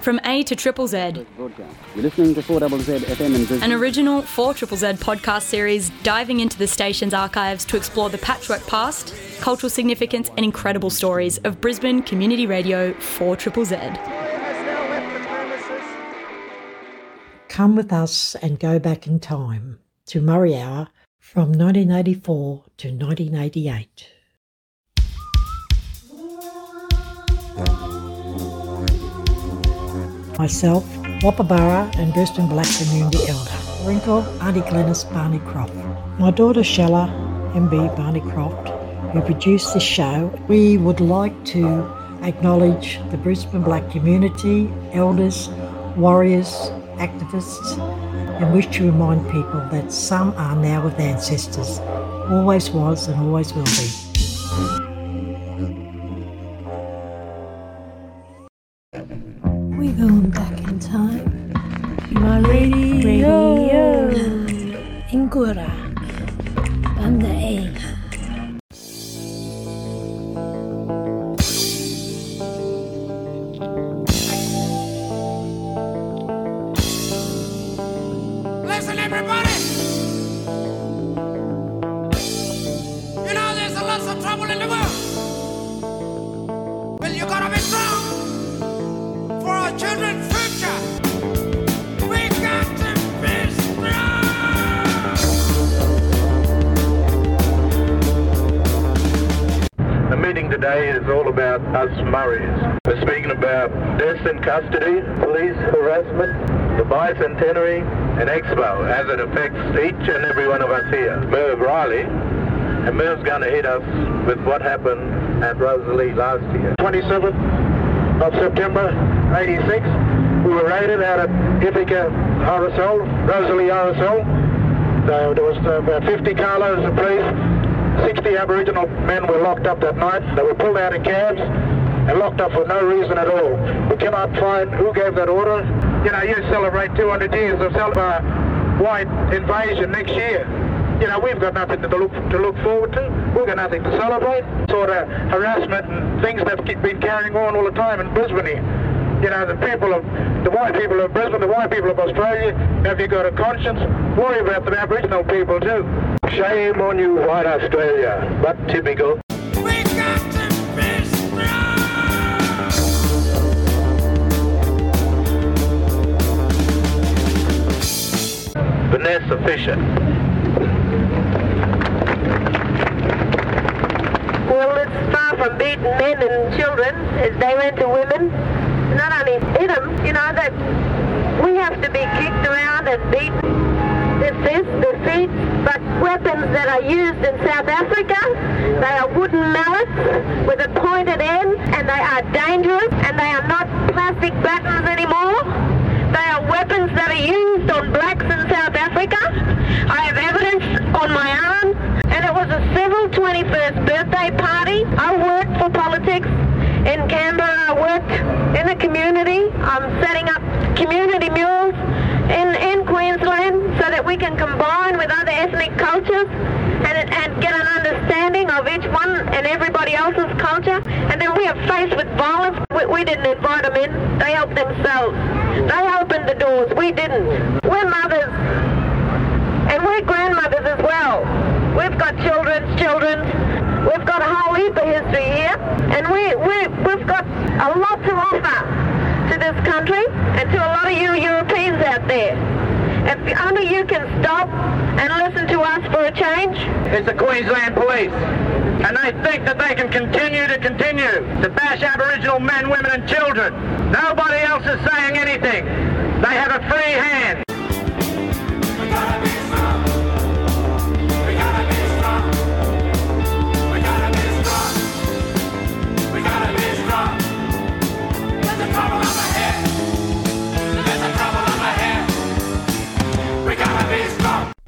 From A to Triple Z. You're listening to 4ZZ FM in Brisbane. an original 4 Triple Z podcast series diving into the station's archives to explore the patchwork past, cultural significance, and incredible stories of Brisbane Community Radio 4 Triple Z. Come with us and go back in time to Murri Hour from 1984 to 1988. Myself, Wapabara and Brisbane Black Community Elder, Wrinkle Auntie Glennis Barney Croft. My daughter Shella, MB Barney Croft, who produced this show. We would like to acknowledge the Brisbane Black community, elders, warriors, activists, and wish to remind people that some are now with ancestors, always was and always will be. Listen, everybody. You know there's a lot of trouble in the world. Well, you gotta be strong for our children's future. The meeting today is all about us Murris. We're speaking about deaths in custody, police harassment, the bicentenary, and Expo as it affects each and every one of us here. Merv Riley, and Merv's going to hit us with what happened at Rosalie last year. 27th of September, 86, we were raided out at Ithaca RSL, Rosalie RSL. So there was uh, about 50 carloads of police 60 Aboriginal men were locked up that night. They were pulled out in cabs and locked up for no reason at all. We cannot find who gave that order. You know, you celebrate 200 years of uh, white invasion next year. You know, we've got nothing to look to look forward to. We've got nothing to celebrate. Sort of harassment and things that have been carrying on all the time in Brisbane here. You know, the people of, the white people of Brisbane, the white people of Australia, have you got a conscience? Worry about the Aboriginal people too. Shame on you, white Australia, but typical. Vanessa Fisher. Well, it's far from beating men and children as they went to women. Not only hit them, you know, that we have to be kicked around and beaten. Their fists, their feet, but weapons that are used in South Africa, they are wooden mallets with a pointed end, and they are dangerous, and they are not plastic buttons anymore. They are weapons that are used on blacks in South Africa. I have evidence on my arm, and it was a civil 21st birthday party. I worked for politics in Canberra. I worked in the community. I'm setting up community mules in, in Queensland so that we can combine with other ethnic cultures and, and get an understanding of each one and everybody else's culture. And then we are faced with violence. We, we didn't invite them in. They helped themselves. They opened the doors. We didn't. We're mothers. And we're grandmothers as well. We've got children's children. We've got a whole heap of history here. And we, we, we've got a lot to offer to this country and to a lot of you Europeans out there. If only you can stop and listen to us for a change. It's the Queensland Police. And they think that they can continue to continue to bash Aboriginal men, women and children. Nobody else is saying anything. They have a free hand.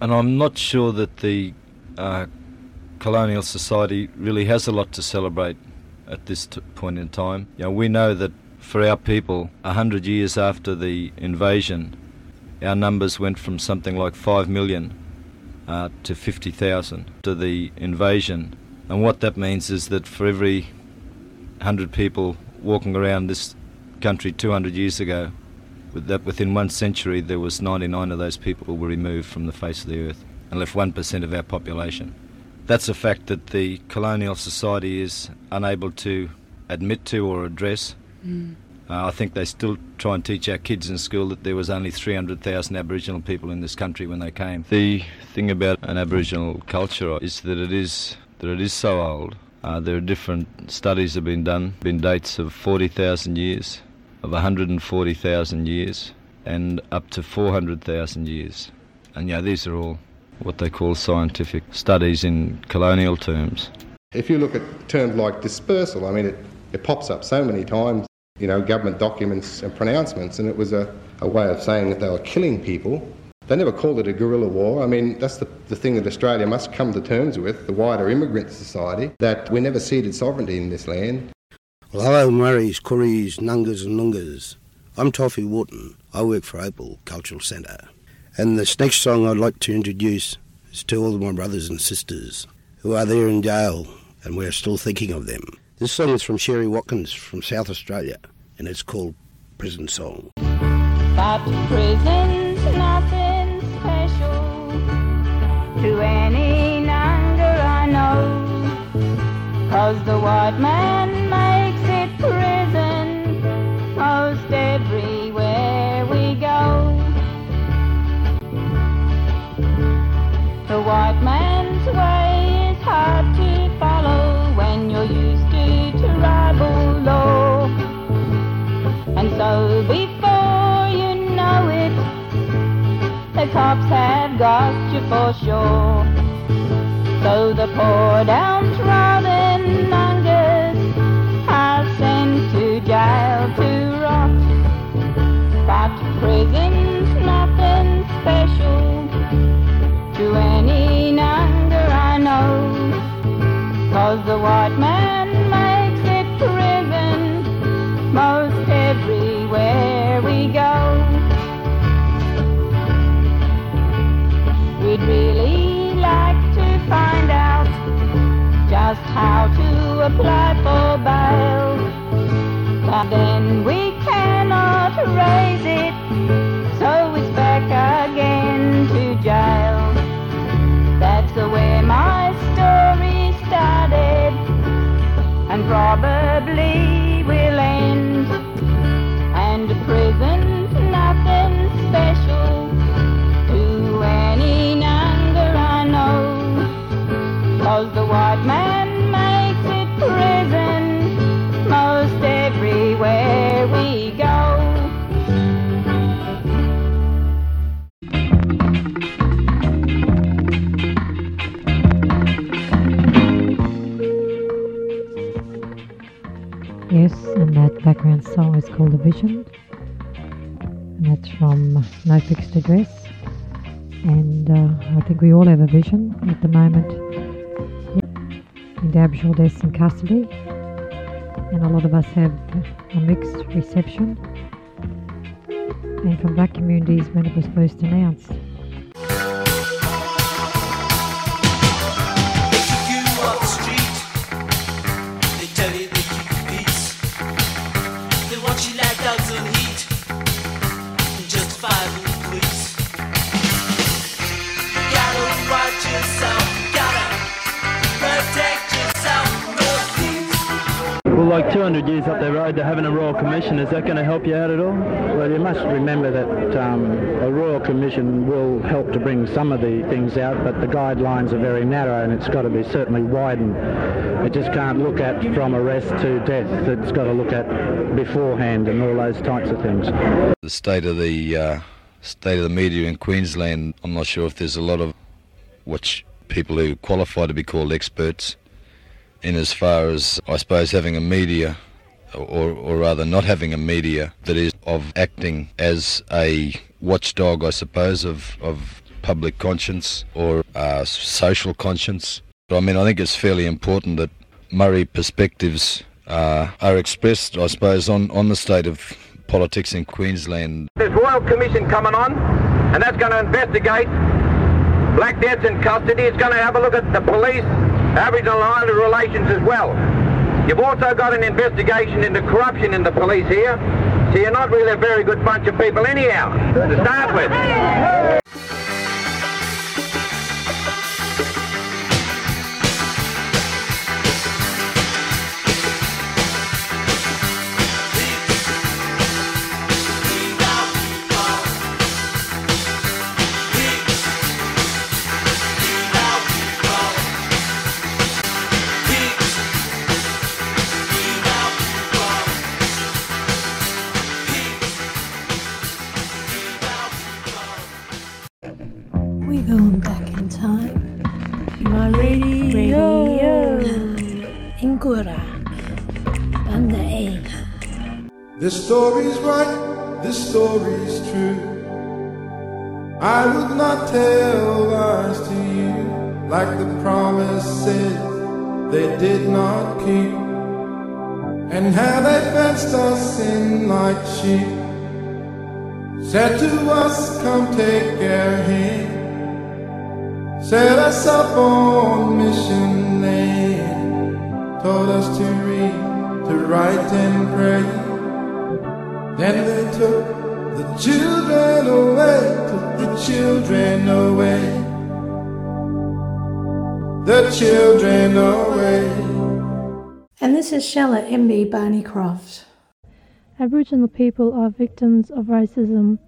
And I'm not sure that the uh, colonial society really has a lot to celebrate at this t- point in time. You know, we know that for our people, a hundred years after the invasion, our numbers went from something like five million uh, to fifty thousand to the invasion, and what that means is that for every hundred people walking around this country 200 years ago, that within one century there was 99 of those people were removed from the face of the earth and left 1% of our population. That's a fact that the colonial society is unable to admit to or address. Uh, I think they still try and teach our kids in school that there was only 300,000 Aboriginal people in this country when they came. The thing about an Aboriginal culture is that it is that it is so old. Uh, there are different studies have been done, been dates of 40,000 years, of 140,000 years, and up to 400,000 years. And yeah, these are all what they call scientific studies in colonial terms. If you look at terms like dispersal, I mean, it, it pops up so many times, you know, government documents and pronouncements, and it was a, a way of saying that they were killing people. They never called it a guerrilla war. I mean, that's the, the thing that Australia must come to terms with, the wider immigrant society, that we never ceded sovereignty in this land. Well, hello, Murris, Kooris, Nungas, and Nungas. I'm Toffee Wharton. I work for Opal Cultural Centre. And this next song I'd like to introduce is to all of my brothers and sisters who are there in jail and we're still thinking of them. This song is from Sherry Watkins from South Australia and it's called Prison Song. But prison's nothing special to any Nunga I know. Cause the white man for sure. So the poor downtrodden Nungas are sent to jail to rot. But prison's apply for bail. But then we cannot raise it, so it's back again to jail. That's where my story started, and probably will end. And prison's background song is called The Vision. And that's from No Fixed Address. And uh, I think we all have a vision at the moment in Aboriginal deaths in custody. And a lot of us have a mixed reception. And from black communities when it was first announced. 100 years up their road, they're having a Royal Commission. Is that going to help you out at all? Well, you must remember that um, a Royal Commission will help to bring some of the things out, but the guidelines are very narrow and it's got to be certainly widened. It just can't look at from arrest to death. It's got to look at beforehand and all those types of things. The state of the uh, state of the media in Queensland, I'm not sure if there's a lot of which people who qualify to be called experts in as far as I suppose having a media or, or rather not having a media that is of acting as a watchdog I suppose of, of public conscience or uh, social conscience but I mean I think it's fairly important that Murri perspectives uh, are expressed I suppose on, on the state of politics in Queensland There's Royal Commission coming on, and that's going to investigate black deaths in custody. It's going to have a look at the police, Aboriginal and Islander relations as well. You've also got an investigation into corruption in the police here. So you're not really a very good bunch of people anyhow, to start with. This story's right, this story's true. I would not tell lies to you like the promises they did not keep. And how they fenced us in like sheep. Said to us, come take our hand. Set us up on mission land. Told us to read, to write and pray. Then they took the children away, took the children away. The children away. And this is Shella MB Barneycroft. Aboriginal people are victims of racism.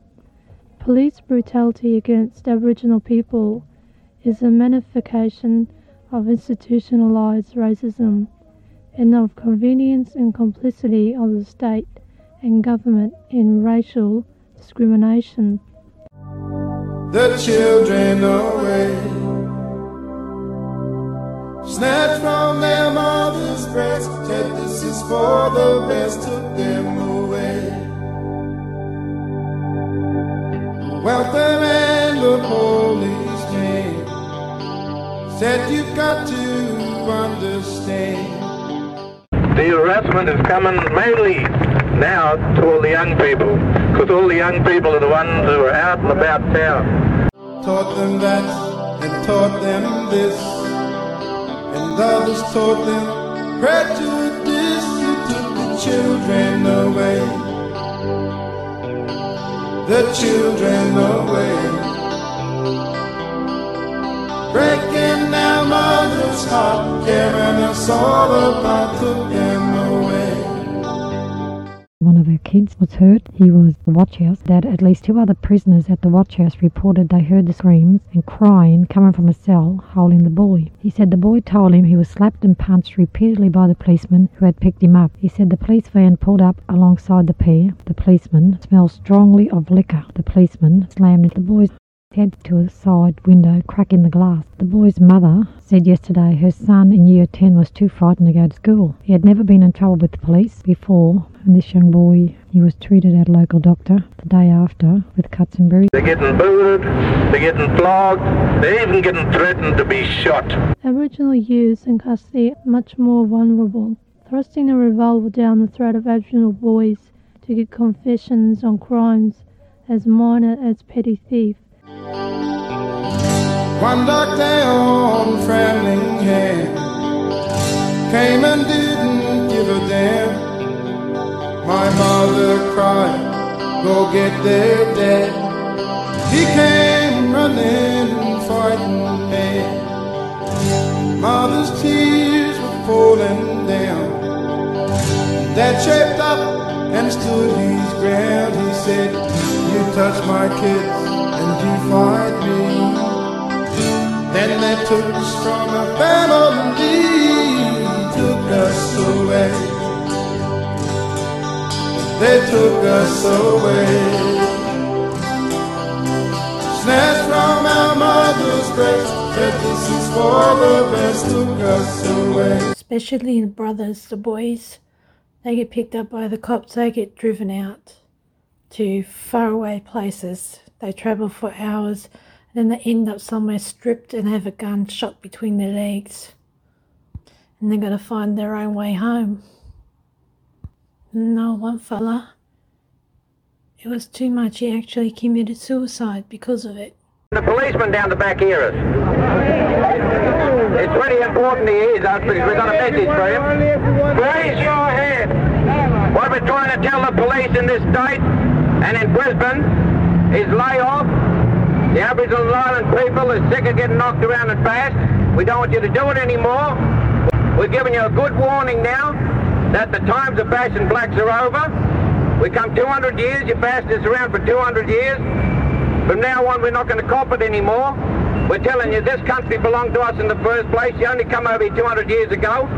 Police brutality against Aboriginal people is a manifestation of institutionalised racism and of convenience and complicity of the state and government in racial discrimination. the children away. Snatched from their mother's breast, this is for the best, took them away. And the said you've got to understand. The harassment is coming mainly now to all the young people, because all the young people are the ones who are out and about town. Taught them that and taught them this, and others taught them prejudice. You took the children away, the children away. Breaking our mother's heart, us all away. One of her kids was hurt. He was the watch house. That at least two other prisoners at the watch house reported they heard the screams and crying coming from a cell holding the boy. He said the boy told him he was slapped and punched repeatedly by the policeman who had picked him up. He said the police van pulled up alongside the pair. The policeman smelled strongly of liquor. The policeman slammed the boy's head to a side window, crack in the glass. The boy's mother said yesterday her son in year 10 was too frightened to go to school. He had never been in trouble with the police before, and this young boy, he was treated at a local doctor the day after with cuts and bruises. They're getting booted, they're getting flogged, they're even getting threatened to be shot. Aboriginal youths in custody are much more vulnerable. Thrusting a revolver down the throat of Aboriginal boys to get confessions on crimes as minor as petty thief One dark day on Framlingham came and didn't give a damn. My mother cried, go get their dad. He came running, fighting mad. Mother's tears were falling down. Dad shaped up and stood his ground. He said, You touch my kids and you fight me. They took us from our family, took us away. They took us away. Snatched from our mother's breast, said this is for the best, took us away. Especially the brothers, the boys, they get picked up by the cops, they get driven out to faraway places. They travel for hours then they end up somewhere stripped and have a gun shot between their legs. And they're going to find their own way home. No, one fella, it was too much. He actually committed suicide because of it. The policeman down the back here us. It's pretty important he hears us because we've got a message for him. Raise your hand. What we're trying to tell the police in this state and in Brisbane is lay off. The Aboriginal and Island people are sick of getting knocked around and fast. We don't want you to do it anymore. We're giving you a good warning now that the times of bashing blacks are over. We come 200 years, you bashed us around for 200 years. From now on, we're not going to cop it anymore. We're telling you this country belonged to us in the first place. You only come over here 200 years ago.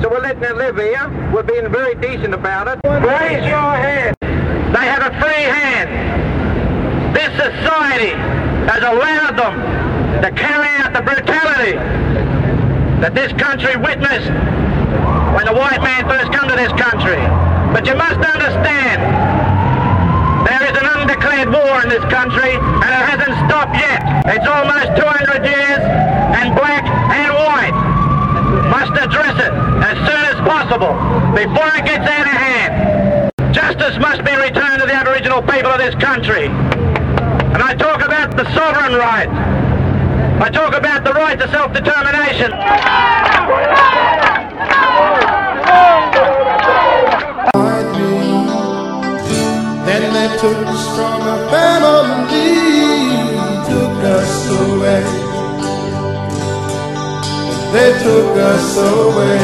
So we're letting it live here. We're being very decent about it. Raise your hand. They have a free hand. This society has allowed them to carry out the brutality that this country witnessed when the white man first come to this country. But you must understand, there is an undeclared war in this country, and it hasn't stopped yet. It's almost 200 years, and black and white must address it as soon as possible before it gets out of hand. Justice must be returned to the Aboriginal people of this country. And I talk about the sovereign right. I talk about the right to self-determination. Then they took us from our family, took us away. They took us away.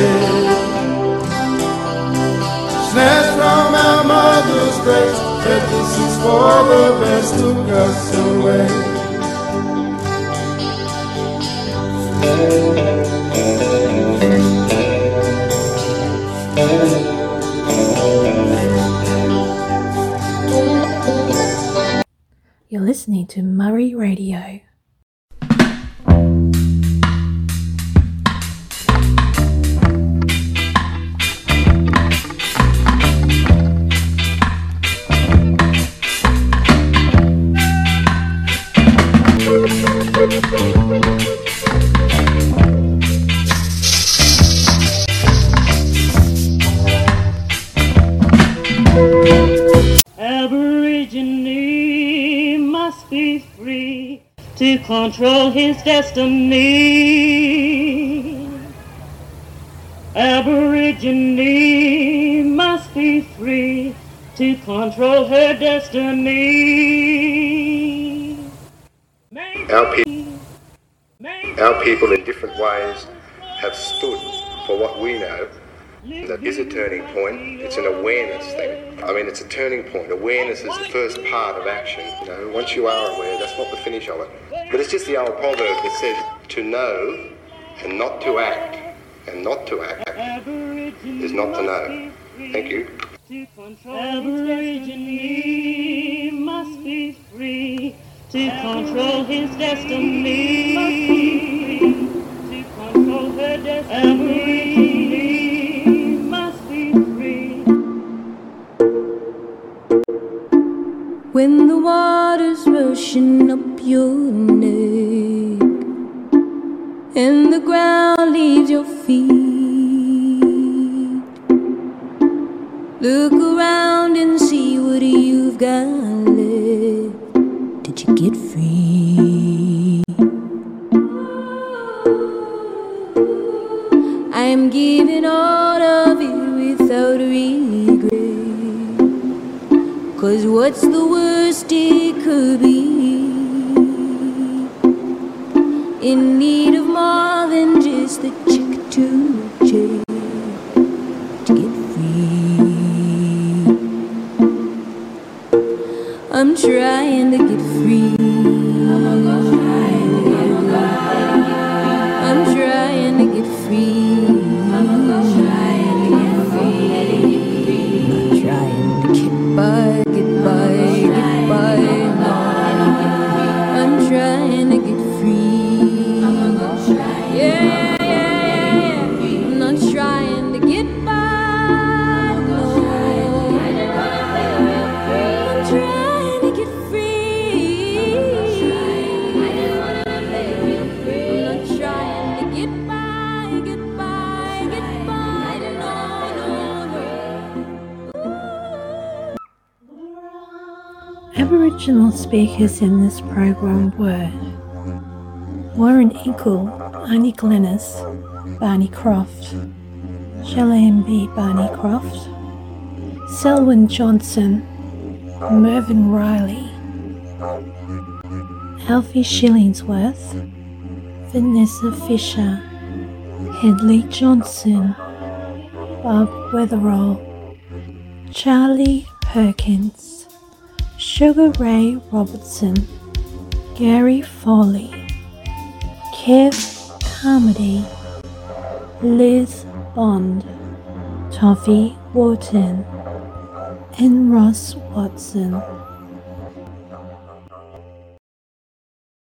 Snatched from our mother's breast, said this is for the best, took us away. You're listening to Murri Radio. To control his destiny. Aborigine must be free to control her destiny. Our, pe- our people in different ways have stood for what we know that is a turning point. It's an awareness thing. I mean, it's a turning point. Awareness is the first part of action. You know, once you are aware, that's not the finish of it. But it's just the old proverb that says to know and not to act, and not to act is not to know. Thank you. Aborigine must be free to control his destiny. I am giving all of it without regret. Cause what's the worst it could be? In need of more than just the chick to check to get free. I'm trying to get free. Speakers in this program were Warren Inkle Annie Glennis, Barney Croft, Shelley M.B. Barney Croft, Selwyn Johnson, Mervyn Riley, Alfie Shillingsworth, Vanessa Fisher, Headley Johnson, Bob Weatherall, Charlie Perkins, Sugar Ray Robertson, Gary Foley, Kev Carmody, Liz Bond, Toffee Wharton, and Ross Watson.